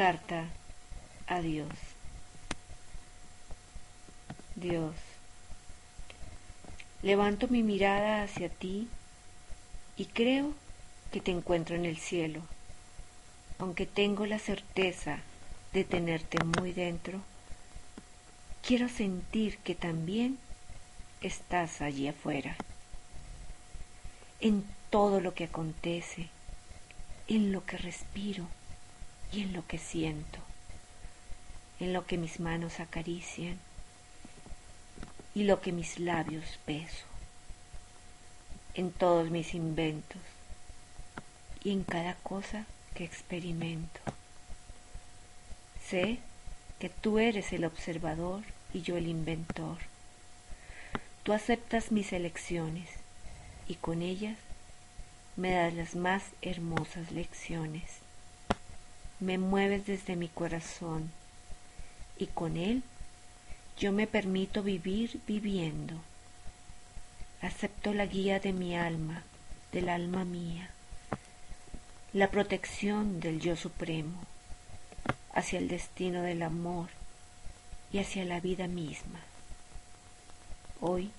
Carta a Dios. Dios, levanto mi mirada hacia ti y creo que te encuentro en el cielo, aunque tengo la certeza de tenerte muy dentro, quiero sentir que también estás allí afuera, en todo lo que acontece, en lo que respiro y en lo que siento, en lo que mis manos acarician y lo que mis labios beso, en todos mis inventos y en cada cosa que experimento. Sé que tú eres el observador y yo el inventor. Tú aceptas mis elecciones y con ellas me das las más hermosas lecciones me mueves desde mi corazón y con él yo me permito vivir viviendo. Acepto la guía de mi alma, del alma mía, la protección del yo supremo, hacia el destino del amor y hacia la vida misma. Hoy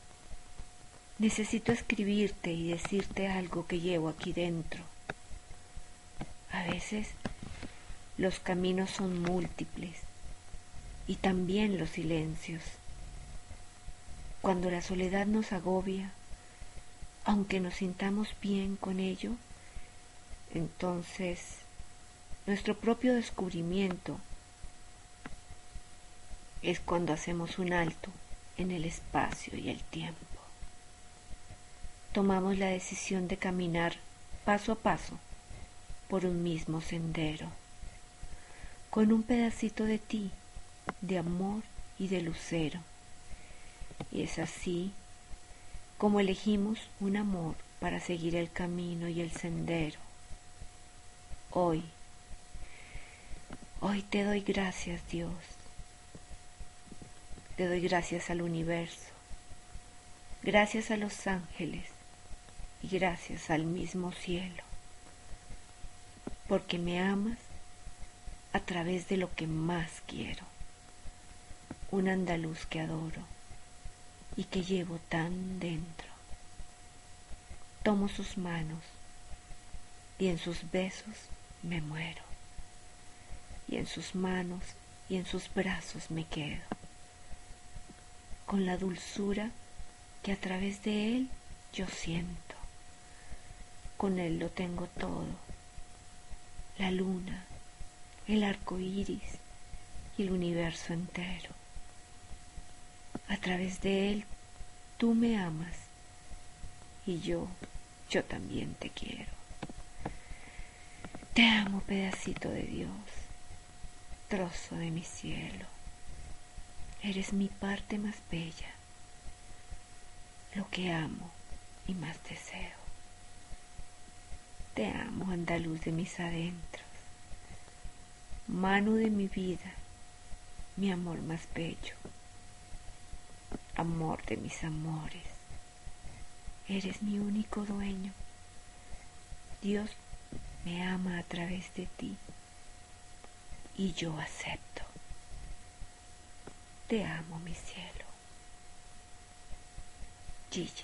necesito escribirte y decirte algo que llevo aquí dentro. A veces los caminos son múltiples y también los silencios. Cuando la soledad nos agobia, aunque nos sintamos bien con ello, entonces nuestro propio descubrimiento es cuando hacemos un alto en el espacio y el tiempo. Tomamos la decisión de caminar paso a paso por un mismo sendero con un pedacito de ti, de amor y de lucero. Y es así como elegimos un amor para seguir el camino y el sendero. Hoy, hoy te doy gracias Dios. Te doy gracias al universo, gracias a los ángeles y gracias al mismo cielo, porque me amas a través de lo que más quiero, un andaluz que adoro y que llevo tan dentro. Tomo sus manos y en sus besos me muero, y en sus manos y en sus brazos me quedo, con la dulzura que a través de él yo siento. Con él lo tengo todo, la luna, el arco iris y el universo entero. A través de él tú me amas y yo, yo también te quiero. Te amo, pedacito de Dios, trozo de mi cielo. Eres mi parte más bella, lo que amo y más deseo. Te amo, andaluz de mis adentros mano de mi vida, mi amor más bello, amor de mis amores, eres mi único dueño. Dios me ama a través de ti y yo acepto. Te amo, mi cielo. Gigi.